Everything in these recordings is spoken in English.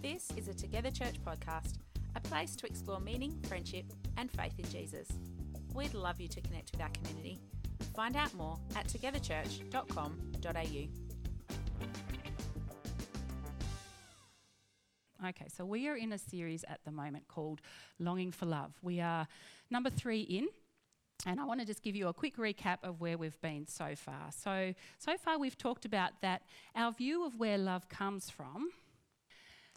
This is a Together Church podcast, a place to explore meaning, friendship, and faith in Jesus. We'd love you to connect with our community. Find out more at togetherchurch.com.au. Okay, so we are in a series at the moment called Longing for Love. We are number three in. And I want to just give you a quick recap of where we've been so far. So, so far we've talked about that our view of where love comes from.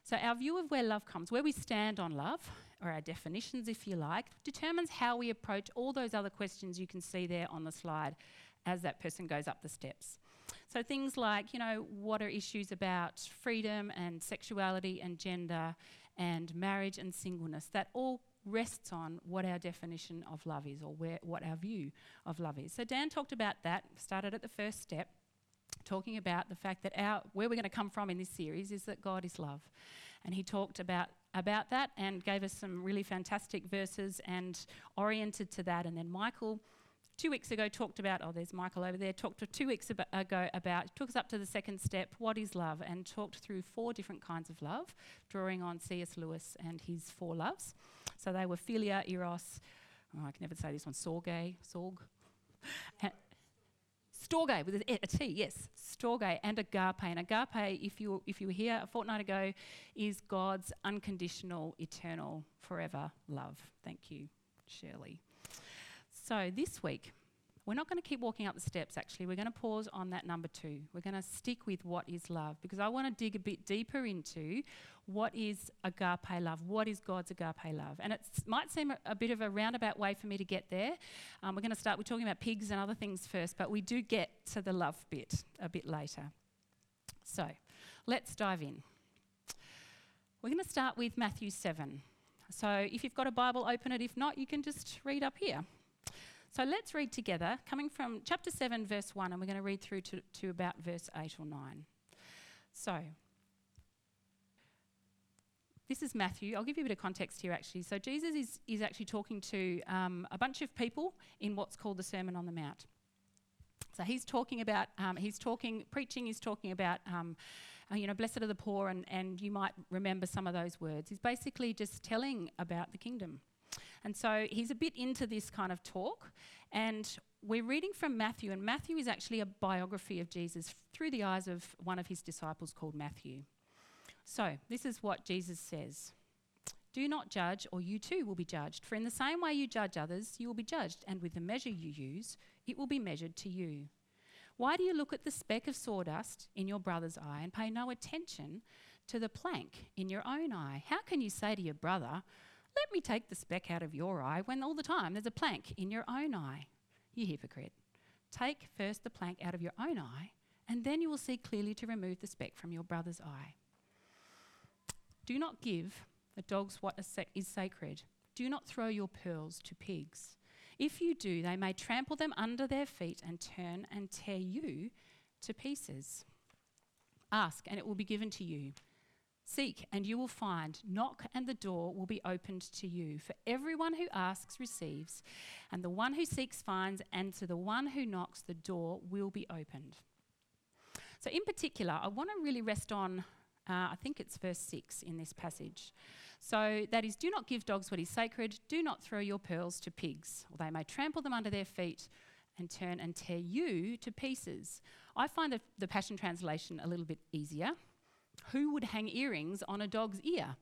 So, our view of where love comes, where we stand on love, or our definitions, if you like, determines how we approach all those other questions you can see there on the slide as that person goes up the steps. So, things like, you know, what are issues about freedom and sexuality and gender and marriage and singleness, that all rests on what our definition of love is or where, what our view of love is. So Dan talked about that, started at the first step, talking about the fact that our, where we're going to come from in this series is that God is love. And he talked about, about that and gave us some really fantastic verses and oriented to that. And then Michael two weeks ago talked about, oh, there's Michael over there, talked two weeks ago about, took us up to the second step, what is love, and talked through four different kinds of love, drawing on C.S. Lewis and his four loves. So they were philia, eros, oh, I can never say this one, sorge, sorg. Storge with a, a T, yes, storge and agape. And agape, if you if you were here a fortnight ago, is God's unconditional, eternal, forever love. Thank you, Shirley. So this week, we're not going to keep walking up the steps, actually. We're going to pause on that number two. We're going to stick with what is love because I want to dig a bit deeper into what is agape love, what is God's agape love. And it might seem a, bit of a roundabout way for me to get there. Um, we're going to start, we're talking about pigs and other things first, but we do get to the love bit a bit later. So let's dive in. We're going to start with Matthew 7. So if you've got a Bible, open it. If not, you can just read up here. So let's read together, coming from chapter 7, verse 1, and we're going to read through to, to about verse 8 or 9. So, this is Matthew. I'll give you a bit of context here, actually. So, Jesus is, is actually talking to um, a bunch of people in what's called the Sermon on the Mount. So he's talking about, um, he's talking, preaching, he's talking about, um, uh, you know, blessed are the poor, and, and you might remember some of those words. He's basically just telling about the kingdom. And so he's a bit into this kind of talk. And we're reading from Matthew, and Matthew is actually a biography of Jesus through the eyes of one of his disciples called Matthew. So this is what Jesus says. Do not judge, or you too will be judged. For in the same way you judge others, you will be judged, and with the measure you use, it will be measured to you. Why do you look at the speck of sawdust in your brother's eye and pay no attention to the plank in your own eye? How can you say to your brother, let me take the speck out of your eye when all the time there's a plank in your own eye. You hypocrite. Take first the plank out of your own eye, and then you will see clearly to remove the speck from your brother's eye. Do not give the dogs what is sacred. Do not throw your pearls to pigs. If you do, they may trample them under their feet and turn and tear you to pieces. Ask, and it will be given to you. Seek and you will find. Knock and the door will be opened to you. For everyone who asks receives, and the one who seeks finds, and to the one who knocks the door will be opened. So, in particular, I want to really rest on. Uh, I think it's verse 6 in this passage. So that is, do not give dogs what is sacred, do not throw your pearls to pigs, or they may trample them under their feet and turn and tear you to pieces. I find the, the Passion Translation a little bit easier. Who would hang earrings on a dog's ear?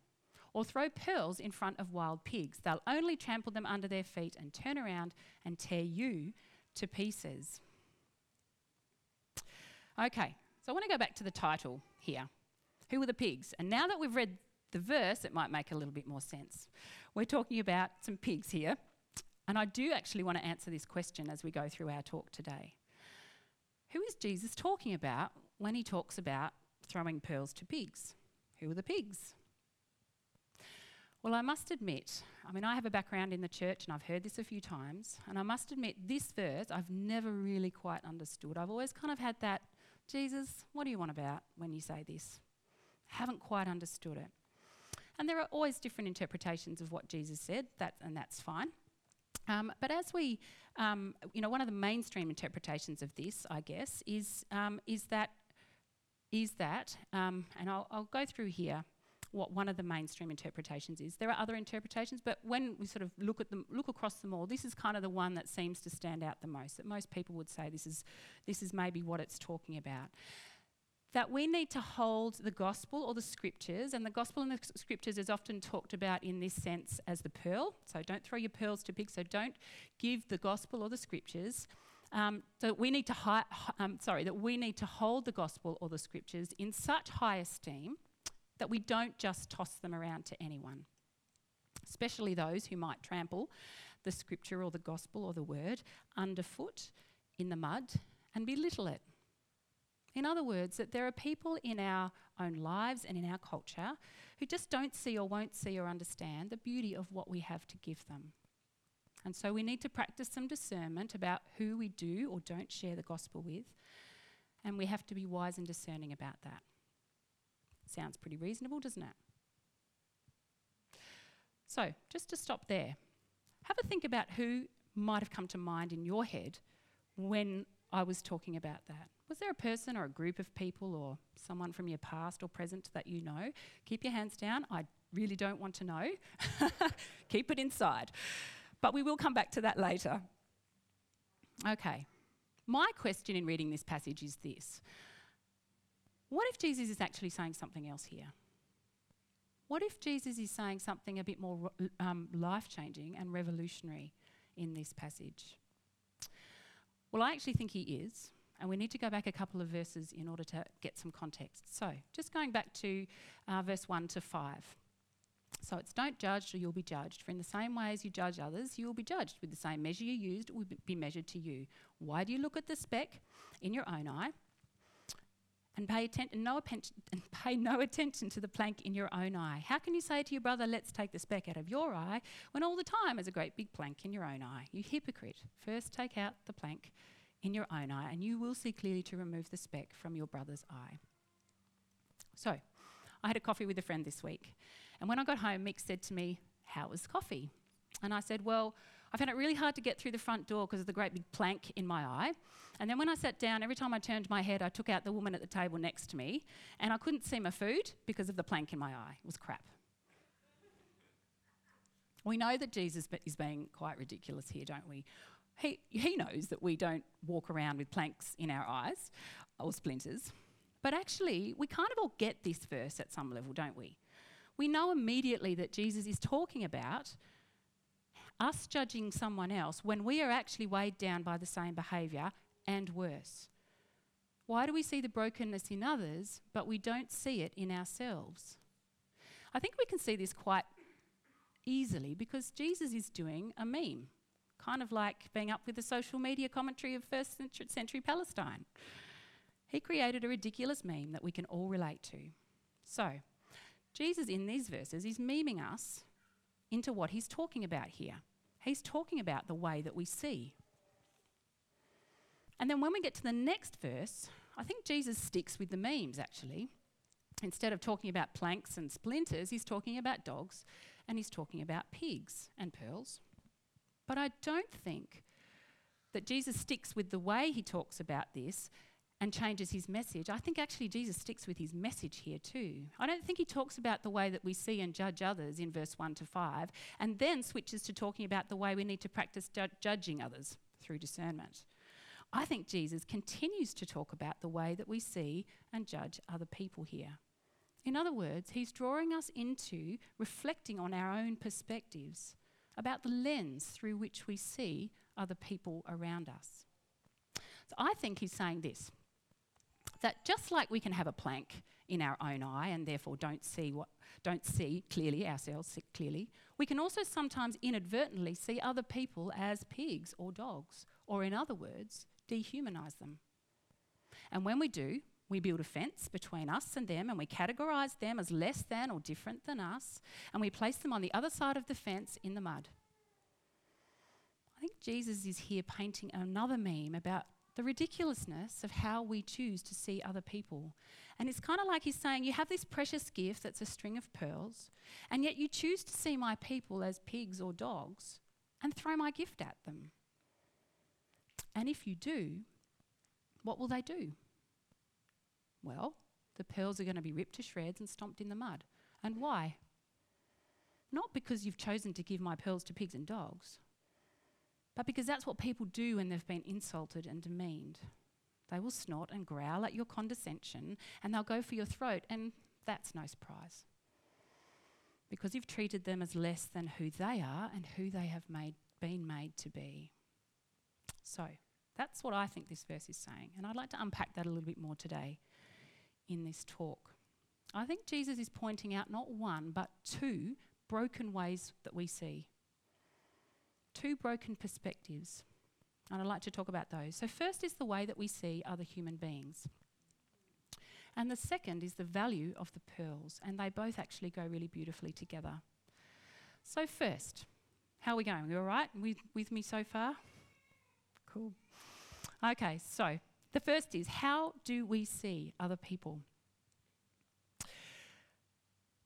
Or throw pearls in front of wild pigs? They'll only trample them under their feet and turn around and tear you to pieces. Okay, so I want to go back to the title here. Who were the pigs? And now that we've read the verse, it might make a little bit more sense. We're talking about some pigs here, and I do actually want to answer this question as we go through our talk today. Who is Jesus talking about when he talks about throwing pearls to pigs. Who are the pigs? Well, I must admit, I mean, I have a background in the church and I've heard this a few times, and I must admit, this verse I've never really quite understood. I've always kind of had that, Jesus, what do you want about when you say this? Haven't quite understood it. And there are always different interpretations of what Jesus said, that, and that's fine. Um, but as we, um, you know, one of the mainstream interpretations of this, I guess, is, um, is that is that, um, and I'll, I'll, go through here. what one of the mainstream interpretations is. There are other interpretations, but when we sort of look at them, look across them all, this is kind of the one that seems to stand out the most. That most people would say this is this is maybe what it's talking about. That we need to hold the gospel or the scriptures, and the gospel and the scriptures is often talked about in this sense as the pearl. So don't throw your pearls too big. So don't give the gospel or the scriptures. Um, so we need to hi- um, sorry that we need to hold the gospel or the scriptures in such high esteem that we don't just toss them around to anyone, especially those who might trample the scripture or the gospel or the word underfoot in the mud and belittle it. In other words, that there are people in our own lives and in our culture who just don't see or won't see or understand the beauty of what we have to give them. And so we need to practice some discernment about who we do or don't share the gospel with, and we have to be wise and discerning about that. Sounds pretty reasonable, doesn't it? So, just to stop there, have a think about who might have come to mind in your head when I was talking about that. Was there a person or a group of people or someone from your past or present that you know? Keep your hands down. I really don't want to know. Keep it inside. But we will come back to that later. Okay. My question in reading this passage is this What if Jesus is actually saying something else here? What if Jesus is saying something a bit more um, life changing and revolutionary in this passage? Well, I actually think he is. And we need to go back a couple of verses in order to get some context. So, just going back to uh, verse 1 to 5. So it's don't judge or you'll be judged. For in the same way as you judge others, you will be judged. With the same measure you used, it will be measured to you. Why do you look at the speck in your own eye and pay, atten- no and pay no attention to the plank in your own eye? How can you say to your brother, let's take the speck out of your eye, when all the time there's a great big plank in your own eye? You hypocrite. First take out the plank in your own eye, and you will see clearly to remove the speck from your brother's eye. So, I had a coffee with a friend this week, and when I got home, Mick said to me, How was coffee? And I said, Well, I found it really hard to get through the front door because of the great big plank in my eye. And then when I sat down, every time I turned my head, I took out the woman at the table next to me, and I couldn't see my food because of the plank in my eye. It was crap. we know that Jesus is being quite ridiculous here, don't we? He, he knows that we don't walk around with planks in our eyes or splinters. But actually, we kind of all get this verse at some level, don't we? We know immediately that Jesus is talking about us judging someone else when we are actually weighed down by the same behaviour and worse. Why do we see the brokenness in others, but we don't see it in ourselves? I think we can see this quite easily because Jesus is doing a meme kind of like being up with the social media commentary of first century Palestine. He created a ridiculous meme that we can all relate to. So, Jesus in these verses is memeing us into what he's talking about here. He's talking about the way that we see. And then when we get to the next verse, I think Jesus sticks with the memes actually. Instead of talking about planks and splinters, he's talking about dogs and he's talking about pigs and pearls. But I don't think that Jesus sticks with the way he talks about this and changes his message. I think actually Jesus sticks with his message here too. I don't think he talks about the way that we see and judge others in verse 1 to 5 and then switches to talking about the way we need to practice ju- judging others through discernment. I think Jesus continues to talk about the way that we see and judge other people here. In other words, he's drawing us into reflecting on our own perspectives about the lens through which we see other people around us. So I think he's saying this that just like we can have a plank in our own eye and therefore don't see what don't see clearly ourselves clearly, we can also sometimes inadvertently see other people as pigs or dogs, or in other words, dehumanize them. And when we do, we build a fence between us and them, and we categorize them as less than or different than us, and we place them on the other side of the fence in the mud. I think Jesus is here painting another meme about the ridiculousness of how we choose to see other people. And it's kind of like he's saying, You have this precious gift that's a string of pearls, and yet you choose to see my people as pigs or dogs and throw my gift at them. And if you do, what will they do? Well, the pearls are going to be ripped to shreds and stomped in the mud. And why? Not because you've chosen to give my pearls to pigs and dogs, but because that's what people do when they've been insulted and demeaned. They will snort and growl at your condescension and they'll go for your throat, and that's no surprise. Because you've treated them as less than who they are and who they have made, been made to be. So, that's what I think this verse is saying, and I'd like to unpack that a little bit more today in this talk. I think Jesus is pointing out not one, but two broken ways that we see. Two broken perspectives. And I'd like to talk about those. So, first is the way that we see other human beings. And the second is the value of the pearls. And they both actually go really beautifully together. So, first, how are we going? Are We all right with, with me so far? Cool. Okay, so the first is how do we see other people?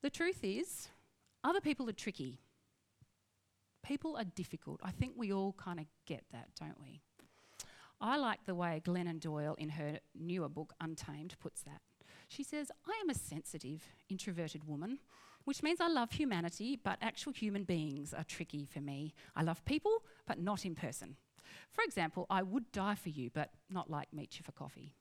The truth is, other people are tricky. People are difficult. I think we all kind of get that, don't we? I like the way Glennon Doyle, in her newer book, Untamed, puts that. She says, I am a sensitive, introverted woman, which means I love humanity, but actual human beings are tricky for me. I love people, but not in person. For example, I would die for you, but not like meet you for coffee.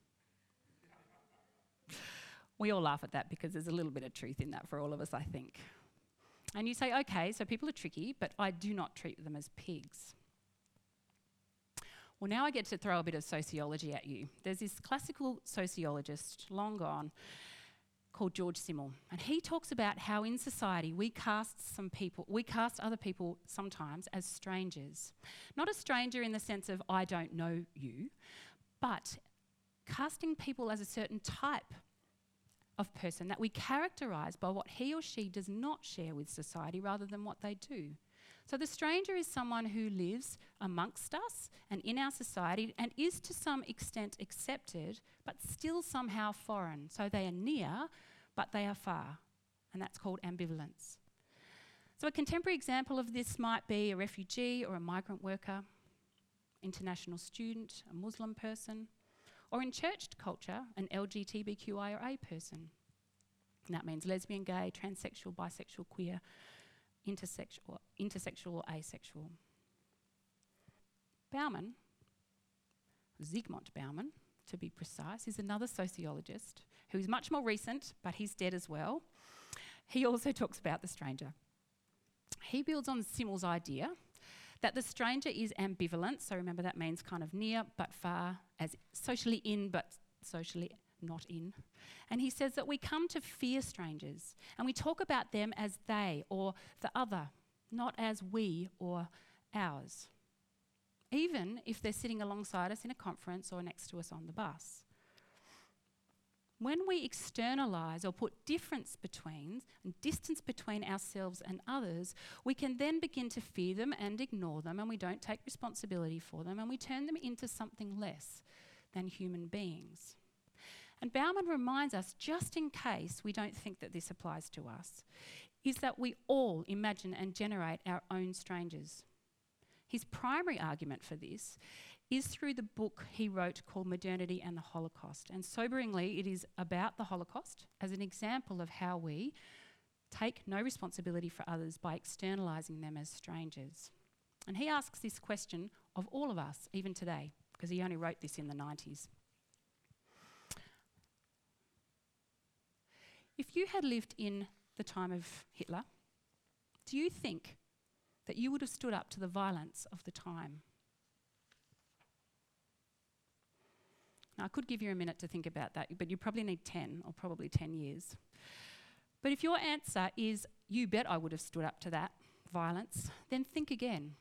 We all laugh at that because there's a little bit of truth in that for all of us, I think. And you say, okay, so people are tricky, but I do not treat them as pigs. Well, now I get to throw a bit of sociology at you. There's this classical sociologist, long gone, called George Simmel, and he talks about how in society we cast some people, we cast other people sometimes as strangers. Not a stranger in the sense of I don't know you, but casting people as a certain type of person that we characterize by what he or she does not share with society rather than what they do. So the stranger is someone who lives amongst us and in our society and is to some extent accepted, but still somehow foreign. So they are near, but they are far. And that's called ambivalence. So a contemporary example of this might be a refugee or a migrant worker, international student, a Muslim person, or in church culture, an LGBTQIA person. And that means lesbian, gay, transsexual, bisexual, queer, intersexual, intersexual or asexual. Bauman, Zygmunt Bauman, to be precise, is another sociologist who is much more recent, but he's dead as well. He also talks about the stranger. He builds on Simmel's idea that the stranger is ambivalent, so remember that means kind of near but far, as socially in but socially not in. And he says that we come to fear strangers and we talk about them as they or the other, not as we or ours, even if they're sitting alongside us in a conference or next to us on the bus. When we externalize or put difference between and distance between ourselves and others, we can then begin to fear them and ignore them, and we don't take responsibility for them, and we turn them into something less than human beings. And Bauman reminds us, just in case we don't think that this applies to us, is that we all imagine and generate our own strangers. His primary argument for this is through the book he wrote called Modernity and the Holocaust. And soberingly, it is about the Holocaust as an example of how we take no responsibility for others by externalizing them as strangers. And he asks this question of all of us, even today, because he only wrote this in the 90s. If you had lived in the time of Hitler, do you think that you would have stood up to the violence of the time? I could give you a minute to think about that, but you probably need 10 or probably 10 years. But if your answer is, you bet I would have stood up to that violence, then think again.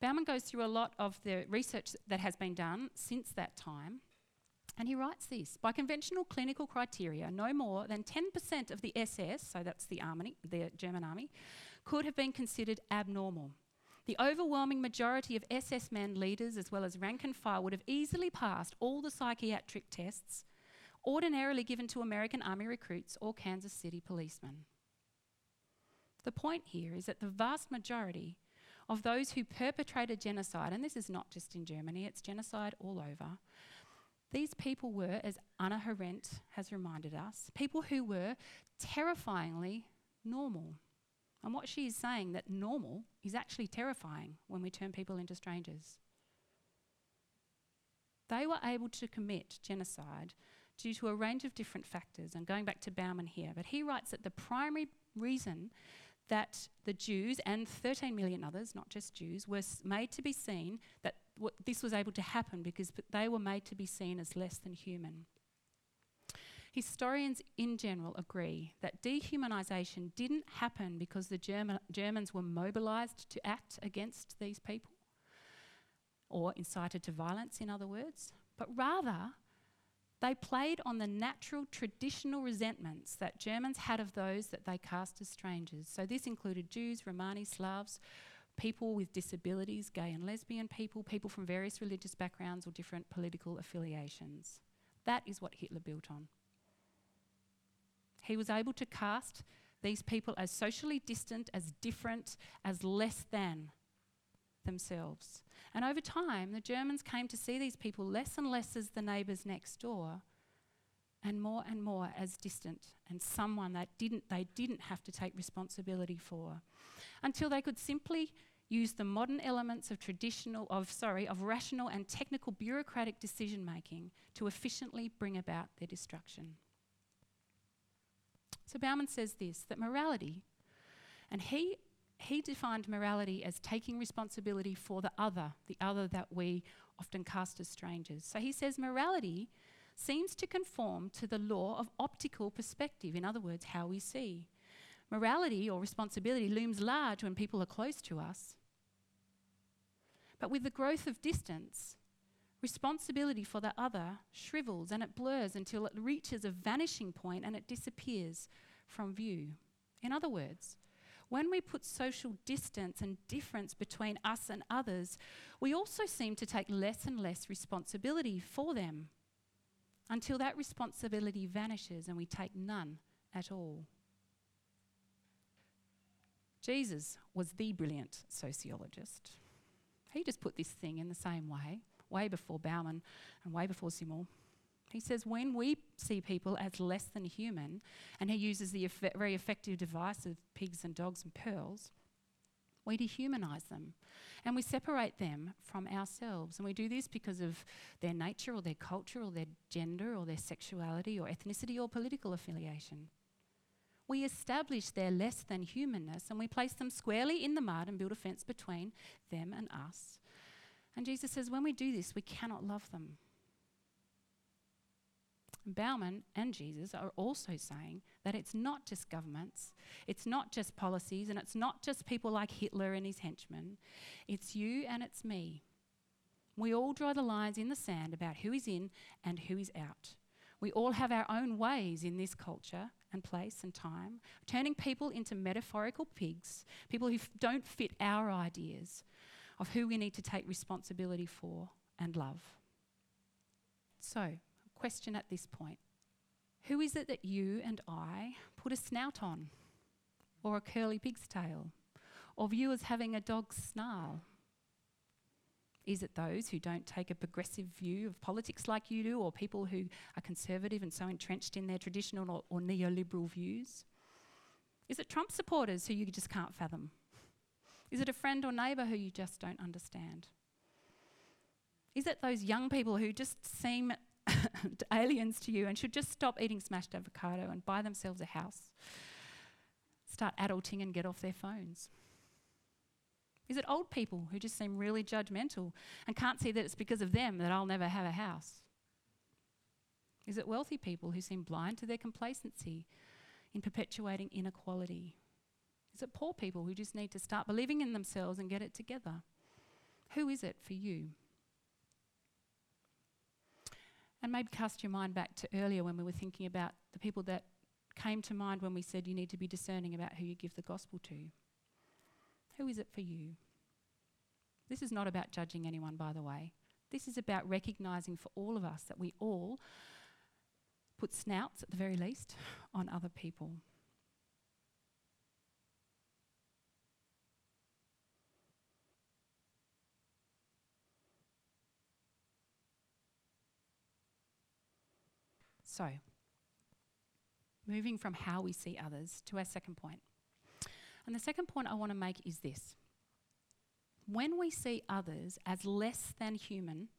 Bauman goes through a lot of the research that has been done since that time, and he writes this By conventional clinical criteria, no more than 10% of the SS, so that's the, army, the German army, could have been considered abnormal. The overwhelming majority of SS men leaders, as well as rank and file, would have easily passed all the psychiatric tests ordinarily given to American Army recruits or Kansas City policemen. The point here is that the vast majority of those who perpetrated genocide, and this is not just in Germany, it's genocide all over, these people were, as Anna Arendt has reminded us, people who were terrifyingly normal. And what she is saying that normal is actually terrifying when we turn people into strangers. They were able to commit genocide due to a range of different factors. And going back to Bauman here, but he writes that the primary reason that the Jews and 13 million others, not just Jews, were made to be seen that this was able to happen because they were made to be seen as less than human. Historians in general agree that dehumanisation didn't happen because the Germa- Germans were mobilised to act against these people or incited to violence, in other words, but rather they played on the natural traditional resentments that Germans had of those that they cast as strangers. So this included Jews, Romani, Slavs, people with disabilities, gay and lesbian people, people from various religious backgrounds or different political affiliations. That is what Hitler built on. He was able to cast these people as socially distant, as different, as less than themselves. And over time, the Germans came to see these people less and less as the neighbours next door and more and more as distant and someone that didn't, they didn't have to take responsibility for until they could simply use the modern elements of traditional of sorry of rational and technical bureaucratic decision making to efficiently bring about their destruction so Bauman says this that morality, and he, he defined morality as taking responsibility for the other, the other that we often cast as strangers. So he says morality seems to conform to the law of optical perspective, in other words, how we see. Morality or responsibility looms large when people are close to us. But with the growth of distance, Responsibility for the other shrivels and it blurs until it reaches a vanishing point and it disappears from view. In other words, when we put social distance and difference between us and others, we also seem to take less and less responsibility for them until that responsibility vanishes and we take none at all. Jesus was the brilliant sociologist. He just put this thing in the same way way before Bauman and way before Simmel. He says, when we see people as less than human, and he uses the eff- very effective device of pigs and dogs and pearls, we dehumanize them and we separate them from ourselves. And we do this because of their nature or their culture or their gender or their sexuality or ethnicity or political affiliation. We establish their less than humanness and we place them squarely in the mud and build a fence between them and us. And Jesus says, when we do this, we cannot love them. Bauman and Jesus are also saying that it's not just governments, it's not just policies, and it's not just people like Hitler and his henchmen. It's you and it's me. We all draw the lines in the sand about who is in and who is out. We all have our own ways in this culture and place and time, turning people into metaphorical pigs, people who f- don't fit our ideas, of who we need to take responsibility for and love. So, question at this point Who is it that you and I put a snout on, or a curly pig's tail, or view as having a dog's snarl? Is it those who don't take a progressive view of politics like you do, or people who are conservative and so entrenched in their traditional or, or neoliberal views? Is it Trump supporters who you just can't fathom? Is it a friend or neighbour who you just don't understand? Is it those young people who just seem aliens to you and should just stop eating smashed avocado and buy themselves a house? Start adulting and get off their phones? Is it old people who just seem really judgmental and can't see that it's because of them that I'll never have a house? Is it wealthy people who seem blind to their complacency in perpetuating inequality? Is it poor people who just need to start believing in themselves and get it together? Who is it for you? And maybe cast your mind back to earlier when we were thinking about the people that came to mind when we said you need to be discerning about who you give the gospel to. Who is it for you? This is not about judging anyone, by the way. This is about recognizing for all of us that we all put snouts, at the very least, on other people. So, moving from how we see others to our second point And the second point I want to make is this when we see others as less than human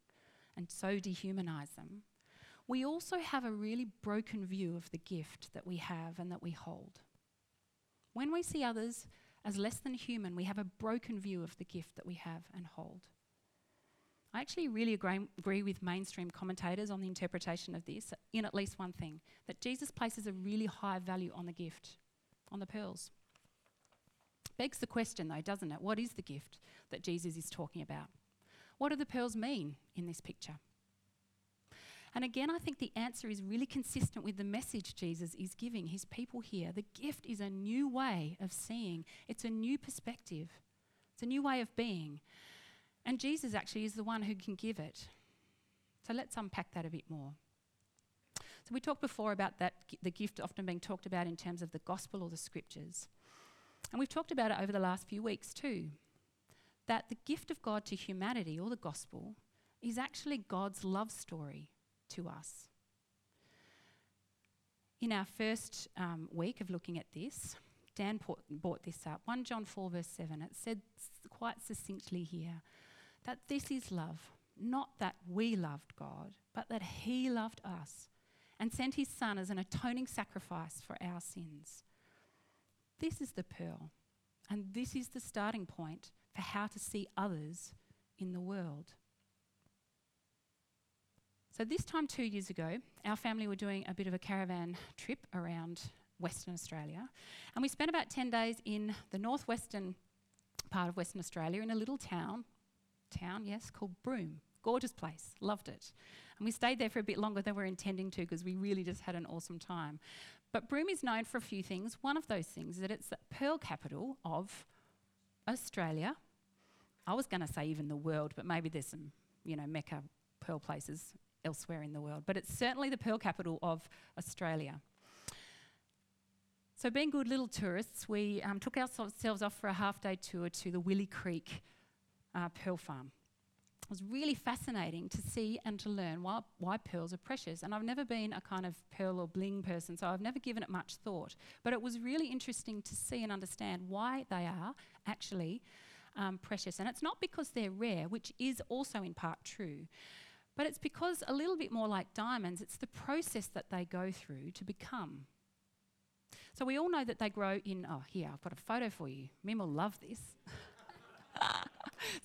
and so dehumanize them, we also have a really broken view of the gift that we have and that we hold. When we see others as less than human, we have a broken view of the gift that we have and hold. I actually really agree, with mainstream commentators on the interpretation of this in at least one thing that Jesus places a really high value on the gift, on the pearls. Begs the question, though, doesn't it? What is the gift that Jesus is talking about? What do the pearls mean in this picture? And again, I think the answer is really consistent with the message Jesus is giving his people here. The gift is a new way of seeing, it's a new perspective, it's a new way of being. And Jesus actually is the one who can give it. So let's unpack that a bit more. So we talked before about that the gift often being talked about in terms of the gospel or the scriptures. And we've talked about it over the last few weeks too. That the gift of God to humanity or the gospel is actually God's love story to us. In our first um, week of looking at this, Dan brought this up. 1 John 4, verse 7, it said quite succinctly here that this is love, not that we loved God, but that He loved us and sent His Son as an atoning sacrifice for our sins. This is the pearl, and this is the starting point for how to see others in the world. So, this time two years ago, our family were doing a bit of a caravan trip around Western Australia. And we spent about 10 days in the northwestern part of Western Australia in a little town, town, yes, called Broome. Gorgeous place, loved it. And we stayed there for a bit longer than we are intending to because we really just had an awesome time. But Broome is known for a few things. One of those things is that it's the pearl capital of Australia. I was going to say even the world, but maybe there's some, you know, Mecca pearl places elsewhere in the world, but it's certainly the pearl capital of Australia. So, being good little tourists, we um, took ourselves off for a half day tour to the Willie Creek uh, Pearl Farm. It was really fascinating to see and to learn why, why pearls are precious. And I've never been a kind of pearl or bling person, so I've never given it much thought. But it was really interesting to see and understand why they are actually um, precious. And it's not because they're rare, which is also in part true. But it's because, a little bit more like diamonds, it's the process that they go through to become. So we all know that they grow in, oh, here, I've got a photo for you. Mim will love this.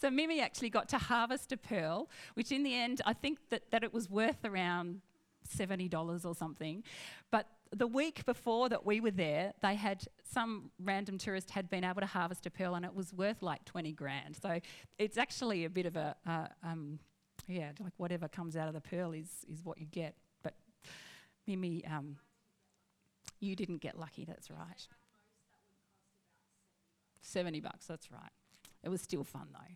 so Mimi actually got to harvest a pearl, which in the end, I think that, that it was worth around $70 or something. But the week before that we were there, they had some random tourist had been able to harvest a pearl and it was worth like 20 grand. So it's actually a bit of a, uh, um, yeah, like whatever comes out of the pearl is, is what you get. But Mimi, um, you didn't get lucky, that's right. 70 bucks, that's right. It was still fun though.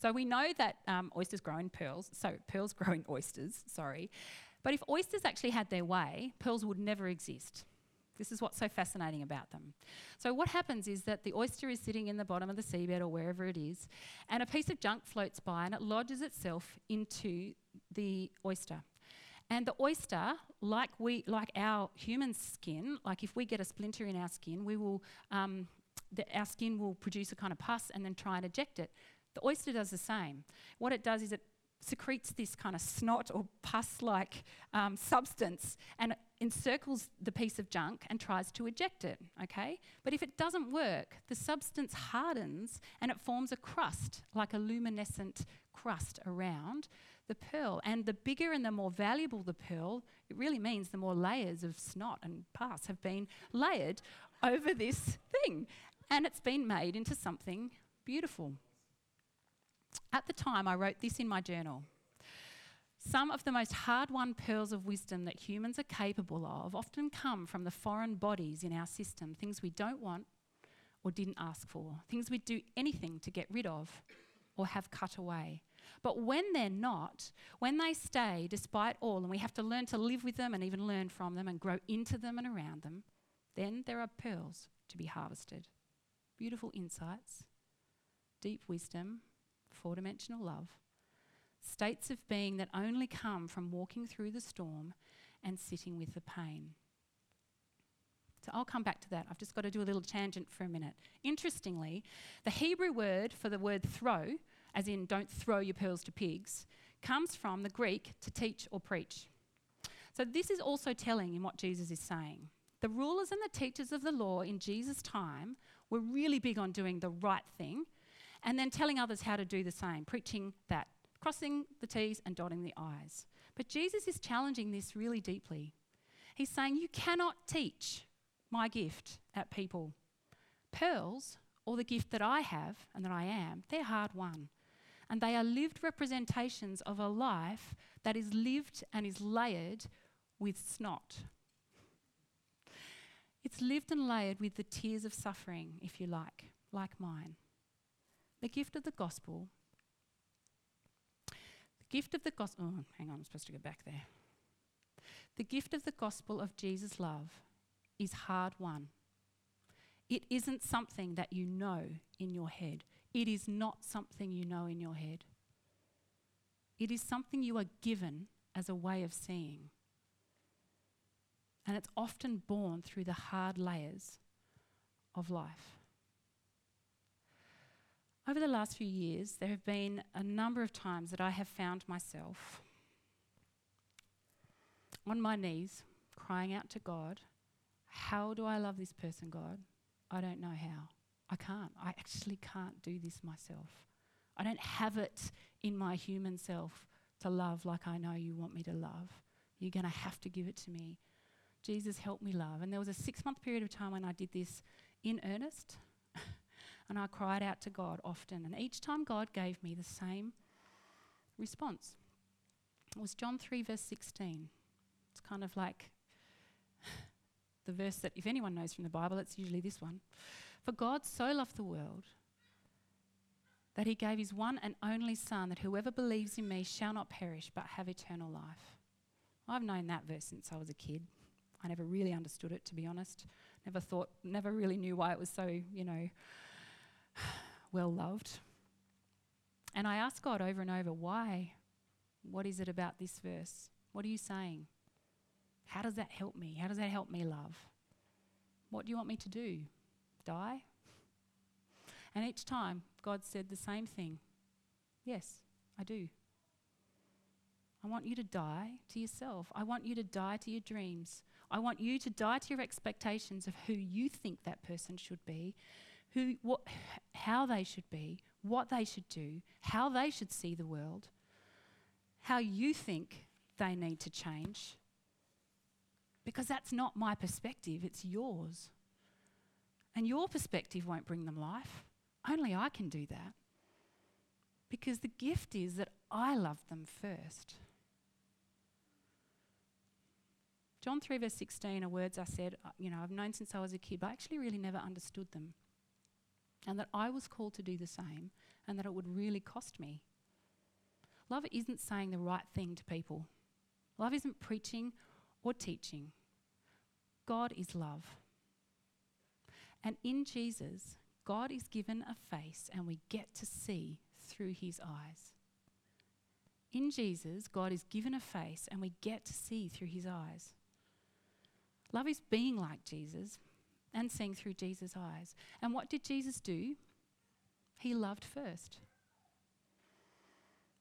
So we know that um, oysters grow in pearls, so pearls grow in oysters, sorry. But if oysters actually had their way, pearls would never exist. This is what's so fascinating about them. So, what happens is that the oyster is sitting in the bottom of the seabed or wherever it is, and a piece of junk floats by and it lodges itself into the oyster. And the oyster, like we, like our human skin, like if we get a splinter in our skin, we will, um, the, our skin will produce a kind of pus and then try and eject it. The oyster does the same. What it does is it secretes this kind of snot or pus-like um, substance and encircles the piece of junk and tries to eject it. Okay, but if it doesn't work, the substance hardens and it forms a crust, like a luminescent crust around the pearl. And the bigger and the more valuable the pearl, it really means the more layers of snot and pus have been layered over this thing. And it's been made into something beautiful. At the time, I wrote this in my journal. Some of the most hard won pearls of wisdom that humans are capable of often come from the foreign bodies in our system, things we don't want or didn't ask for, things we'd do anything to get rid of or have cut away. But when they're not, when they stay despite all, and we have to learn to live with them and even learn from them and grow into them and around them, then there are pearls to be harvested. Beautiful insights, deep wisdom, four dimensional love, states of being that only come from walking through the storm and sitting with the pain. So I'll come back to that. I've just got to do a little tangent for a minute. Interestingly, the Hebrew word for the word throw, as in don't throw your pearls to pigs, comes from the Greek to teach or preach. So this is also telling in what Jesus is saying. The rulers and the teachers of the law in Jesus' time were really big on doing the right thing and then telling others how to do the same, preaching that, crossing the T's and dotting the I's. But Jesus is challenging this really deeply. He's saying, You cannot teach my gift at people. Pearls, or the gift that I have and that I am, they're hard won. And they are lived representations of a life that is lived and is layered with snot. It's lived and layered with the tears of suffering, if you like, like mine. The gift of the gospel. The gift of the gospel. Oh, hang on, I'm supposed to go back there. The gift of the gospel of Jesus' love is hard won. It isn't something that you know in your head. It is not something you know in your head. It is something you are given as a way of seeing. And it's often born through the hard layers of life. Over the last few years, there have been a number of times that I have found myself on my knees crying out to God how do I love this person, God? I don't know how. I can't. I actually can't do this myself. I don't have it in my human self to love like I know you want me to love. You're going to have to give it to me. Jesus, help me love. And there was a six month period of time when I did this in earnest. and I cried out to God often. And each time God gave me the same response. It was John 3, verse 16. It's kind of like the verse that, if anyone knows from the Bible, it's usually this one. For God so loved the world that he gave his one and only Son, that whoever believes in me shall not perish but have eternal life. I've known that verse since I was a kid. I never really understood it, to be honest. Never thought, never really knew why it was so, you know, well loved. And I asked God over and over, why? What is it about this verse? What are you saying? How does that help me? How does that help me love? What do you want me to do? Die? And each time, God said the same thing Yes, I do. I want you to die to yourself. I want you to die to your dreams. I want you to die to your expectations of who you think that person should be, who, what, how they should be, what they should do, how they should see the world, how you think they need to change because that's not my perspective, it's yours. And your perspective won't bring them life. Only I can do that. Because the gift is that I love them first. John 3, verse 16 are words I said, uh, you know, I've known since I was a kid, but I actually really never understood them. And that I was called to do the same, and that it would really cost me. Love isn't saying the right thing to people, love isn't preaching or teaching. God is love. And in Jesus, God is given a face and we get to see through his eyes. In Jesus, God is given a face and we get to see through his eyes. Love is being like Jesus and seeing through Jesus' eyes. And what did Jesus do? He loved first.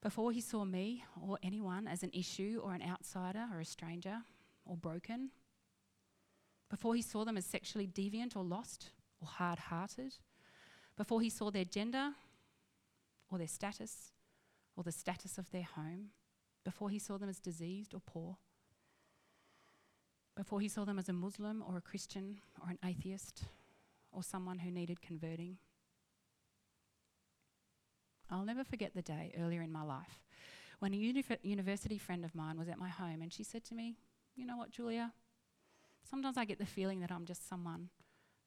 Before he saw me or anyone as an issue or an outsider or a stranger or broken, before he saw them as sexually deviant or lost or hard hearted, before he saw their gender or their status or the status of their home, before he saw them as diseased or poor, before he saw them as a Muslim or a Christian or an atheist or someone who needed converting. I'll never forget the day earlier in my life when a uni- university friend of mine was at my home and she said to me, You know what, Julia? Sometimes I get the feeling that I'm just someone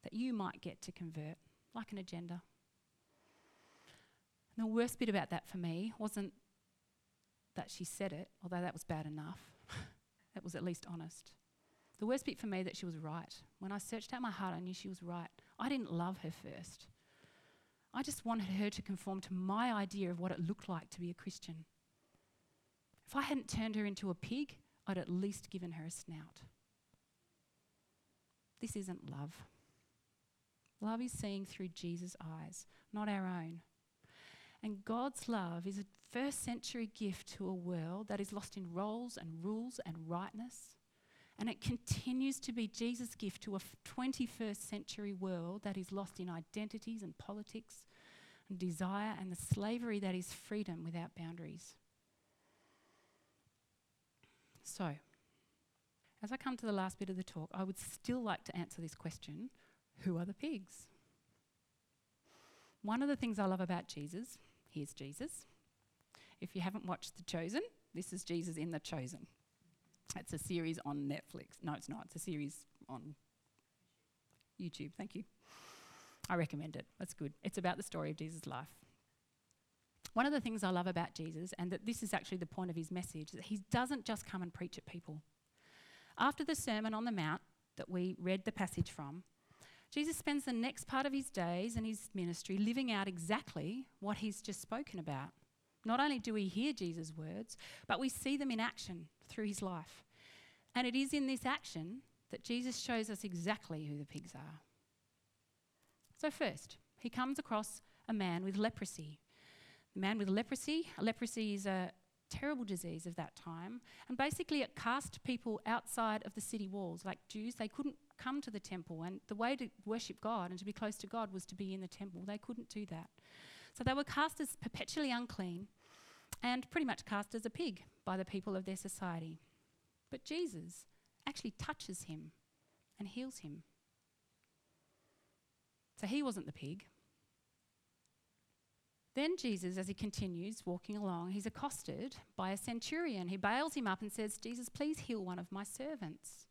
that you might get to convert, like an agenda. And the worst bit about that for me wasn't that she said it, although that was bad enough. that was at least honest. The worst bit for me that she was right. When I searched out my heart, I knew she was right. I didn't love her first. I just wanted her to conform to my idea of what it looked like to be a Christian. If I hadn't turned her into a pig, I'd at least given her a snout. this isn't love. Love is seeing through Jesus' eyes, not our own. And God's love is a first century gift to a world that is lost in roles and rules and rightness. And it continues to be Jesus' gift to a 21st century world that is lost in identities and politics and desire and the slavery that is freedom without boundaries. So, as I come to the last bit of the talk, I would still like to answer this question who are the pigs? One of the things I love about Jesus, here's Jesus. If you haven't watched The Chosen, this is Jesus in The Chosen. It's a series on Netflix. No, it's not. It's a series on YouTube. Thank you. I recommend it. That's good. It's about the story of Jesus' life. One of the things I love about Jesus, and that this is actually the point of his message, is that he doesn't just come and preach at people. After the Sermon on the Mount that we read the passage from, Jesus spends the next part of his days and his ministry living out exactly what he's just spoken about. Not only do we hear Jesus' words, but we see them in action through his life. And it is in this action that Jesus shows us exactly who the pigs are. So, first, he comes across a man with leprosy. The man with leprosy, leprosy is a terrible disease of that time, and basically it cast people outside of the city walls. Like Jews, they couldn't come to the temple, and the way to worship God and to be close to God was to be in the temple. They couldn't do that. So they were cast as perpetually unclean and pretty much cast as a pig by the people of their society. But Jesus actually touches him and heals him. So he wasn't the pig. Then Jesus, as he continues walking along, he's accosted by a centurion. He bails him up and says, Jesus, please heal one of my servants.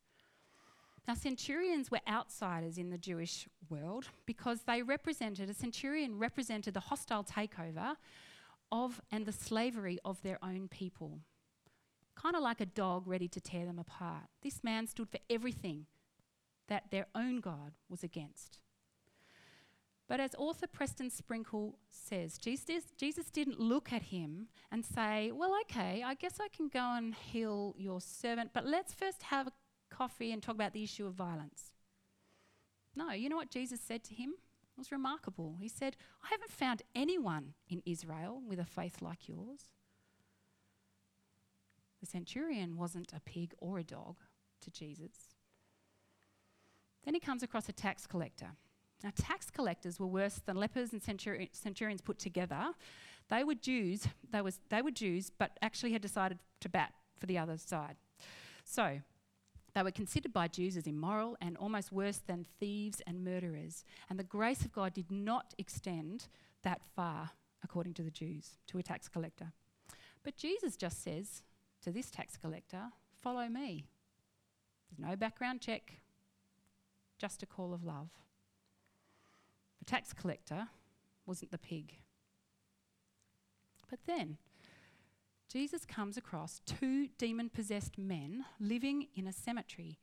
Now, centurions were outsiders in the Jewish world because they represented, a centurion represented the hostile takeover of and the slavery of their own people. Kind of like a dog ready to tear them apart. This man stood for everything that their own God was against. But as author Preston Sprinkle says, Jesus, Jesus didn't look at him and say, Well, okay, I guess I can go and heal your servant, but let's first have a coffee and talk about the issue of violence. No, you know what Jesus said to him? It was remarkable. He said, I haven't found anyone in Israel with a faith like yours. The centurion wasn't a pig or a dog to Jesus. Then he comes across a tax collector. Now, tax collectors were worse than lepers and centuri- centurions put together. They were Jews, they, was, they were Jews, but actually had decided to bat for the other side. So, they were considered by Jews as immoral and almost worse than thieves and murderers. And the grace of God did not extend that far, according to the Jews, to a tax collector. But Jesus just says to this tax collector, Follow me. There's no background check, just a call of love. The tax collector wasn't the pig. But then, Jesus comes across two demon possessed men living in a cemetery.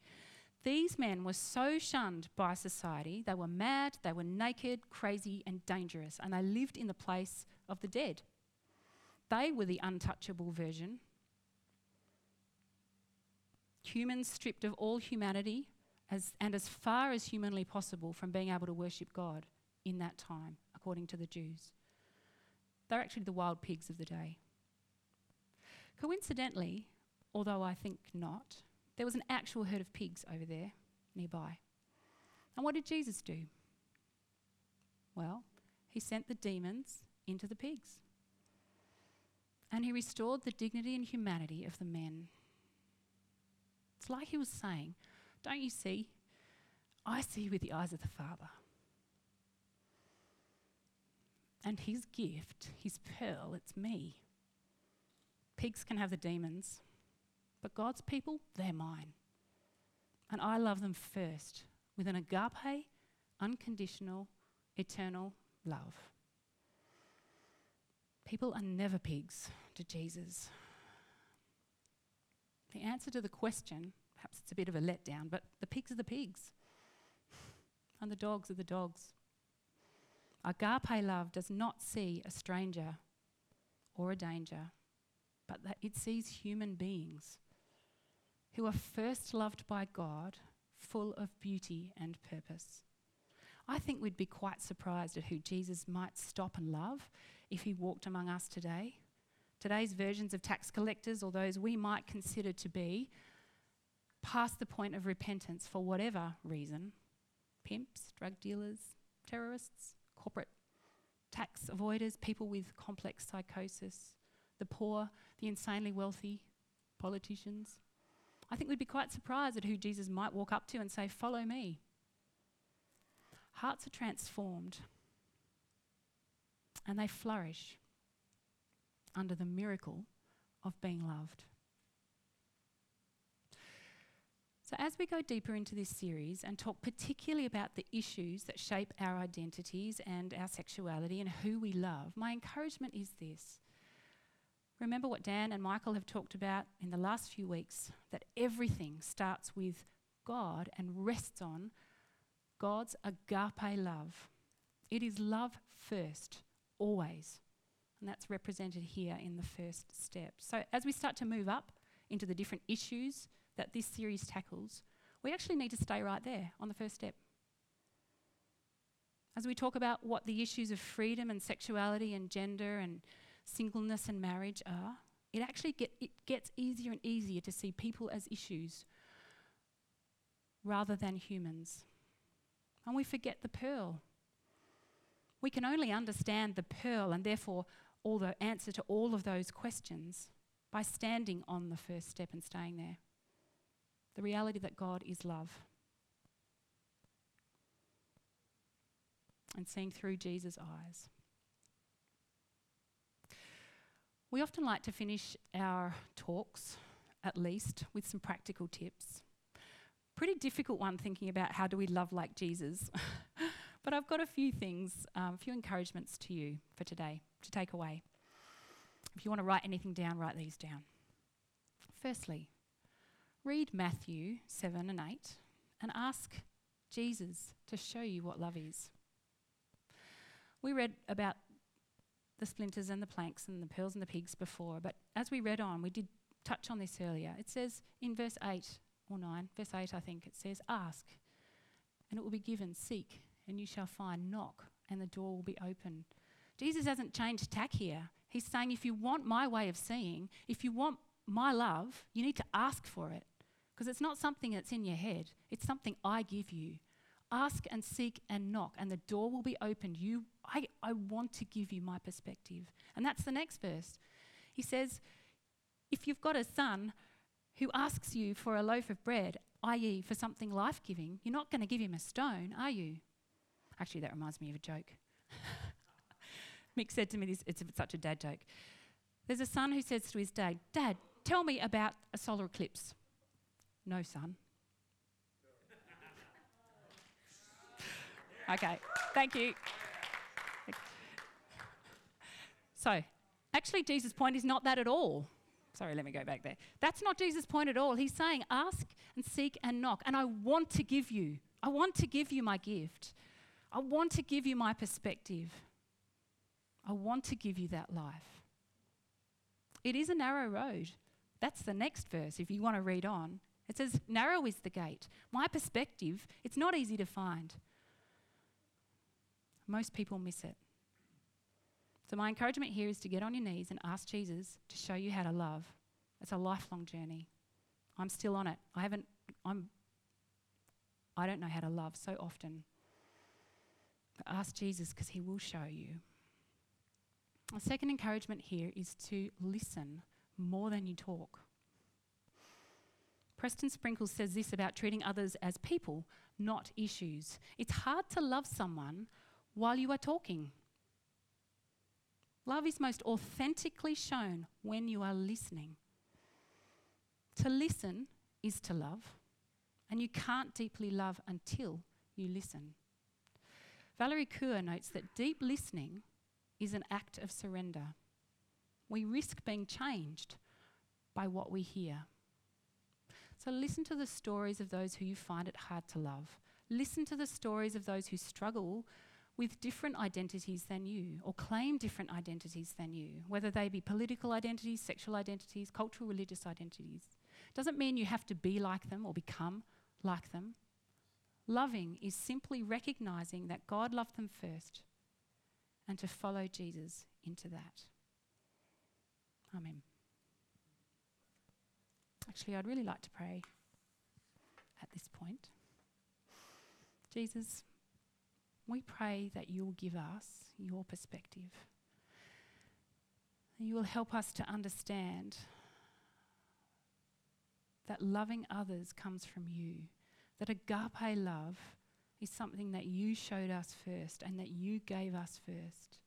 These men were so shunned by society, they were mad, they were naked, crazy, and dangerous, and they lived in the place of the dead. They were the untouchable version. Humans stripped of all humanity as, and as far as humanly possible from being able to worship God in that time, according to the Jews. They're actually the wild pigs of the day. Coincidentally, although I think not, there was an actual herd of pigs over there nearby. And what did Jesus do? Well, he sent the demons into the pigs. And he restored the dignity and humanity of the men. It's like he was saying, Don't you see? I see with the eyes of the Father. And his gift, his pearl, it's me. Pigs can have the demons, but God's people, they're mine. And I love them first with an agape, unconditional, eternal love. People are never pigs to Jesus. The answer to the question, perhaps it's a bit of a letdown, but the pigs are the pigs, and the dogs are the dogs. Agape love does not see a stranger or a danger but that it sees human beings who are first loved by God full of beauty and purpose. I think we'd be quite surprised at who Jesus might stop and love if he walked among us today. Today's versions of tax collectors, or those we might consider to be past the point of repentance for whatever reason pimps, drug dealers, terrorists, corporate tax avoiders, people with complex psychosis, the poor, the insanely wealthy, politicians. I think we'd be quite surprised at who Jesus might walk up to and say, Follow me. Hearts are transformed and they flourish under the miracle of being loved. So, as we go deeper into this series and talk particularly about the issues that shape our identities and our sexuality and who we love, my encouragement is this. Remember what Dan and Michael have talked about in the last few weeks that everything starts with God and rests on God's agape love. It is love first, always. And that's represented here in the first step. So, as we start to move up into the different issues that this series tackles, we actually need to stay right there on the first step. As we talk about what the issues of freedom and sexuality and gender and singleness and marriage are, it actually get, it gets easier and easier to see people as issues rather than humans. And we forget the pearl. We can only understand the pearl and therefore all the answer to all of those questions by standing on the first step and staying there. The reality that God is love. And seeing through Jesus' eyes. We often like to finish our talks, at least, with some practical tips. Pretty difficult one thinking about how do we love like Jesus. but I've got a few things, um, a few encouragements to you for today to take away. If you want to write anything down, write these down. Firstly, read Matthew 7 and 8 and ask Jesus to show you what love is. We read about the splinters and the planks and the pearls and the pigs before, but as we read on, we did touch on this earlier. It says in verse 8 or 9, verse 8, I think, it says, Ask, and it will be given, seek, and you shall find, knock, and the door will be open. Jesus hasn't changed tack here. He's saying, if you want my way of seeing, if you want my love, you need to ask for it. Because it's not something that's in your head, it's something I give you. Ask and seek and knock, and the door will be opened. You, I, I want to give you my perspective. And that's the next verse. He says, If you've got a son who asks you for a loaf of bread, i.e., for something life giving, you're not going to give him a stone, are you? Actually, that reminds me of a joke. Mick said to me, this, it's such a dad joke. There's a son who says to his dad, Dad, tell me about a solar eclipse. No, son. okay, thank you. So, actually, Jesus' point is not that at all. Sorry, let me go back there. That's not Jesus' point at all. He's saying, ask and seek and knock. And I want to give you, I want to give you my gift. I want to give you my perspective. I want to give you that life. It is a narrow road. That's the next verse, if you want to read on. It says, Narrow is the gate. My perspective, it's not easy to find. Most people miss it. So, my encouragement here is to get on your knees and ask Jesus to show you how to love. It's a lifelong journey. I'm still on it. I haven't, I'm, I don't know how to love so often. But ask Jesus because he will show you. A second encouragement here is to listen more than you talk. Preston Sprinkles says this about treating others as people, not issues. It's hard to love someone while you are talking. Love is most authentically shown when you are listening. To listen is to love, and you can't deeply love until you listen. Valerie Kaur notes that deep listening is an act of surrender. We risk being changed by what we hear. So listen to the stories of those who you find it hard to love. Listen to the stories of those who struggle with different identities than you or claim different identities than you, whether they be political identities, sexual identities, cultural, religious identities. Doesn't mean you have to be like them or become like them. Loving is simply recognizing that God loved them first and to follow Jesus into that. Amen. Actually, I'd really like to pray at this point. Jesus, we pray that you'll give us your perspective. You will help us to understand that loving others comes from you, that agape love is something that you showed us first and that you gave us first.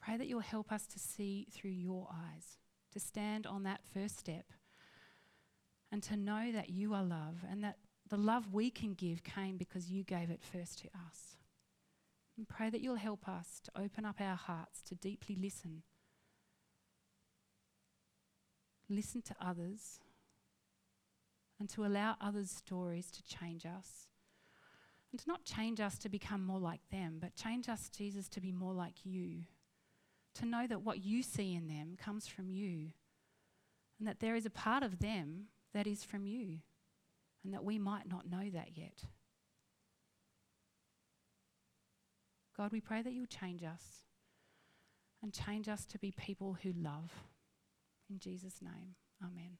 Pray that you'll help us to see through your eyes, to stand on that first step, and to know that you are love and that the love we can give came because you gave it first to us. And pray that you'll help us to open up our hearts to deeply listen. Listen to others and to allow others' stories to change us. And to not change us to become more like them, but change us, Jesus, to be more like you. To know that what you see in them comes from you. And that there is a part of them that is from you. And that we might not know that yet. God, we pray that you'll change us and change us to be people who love. In Jesus' name, amen.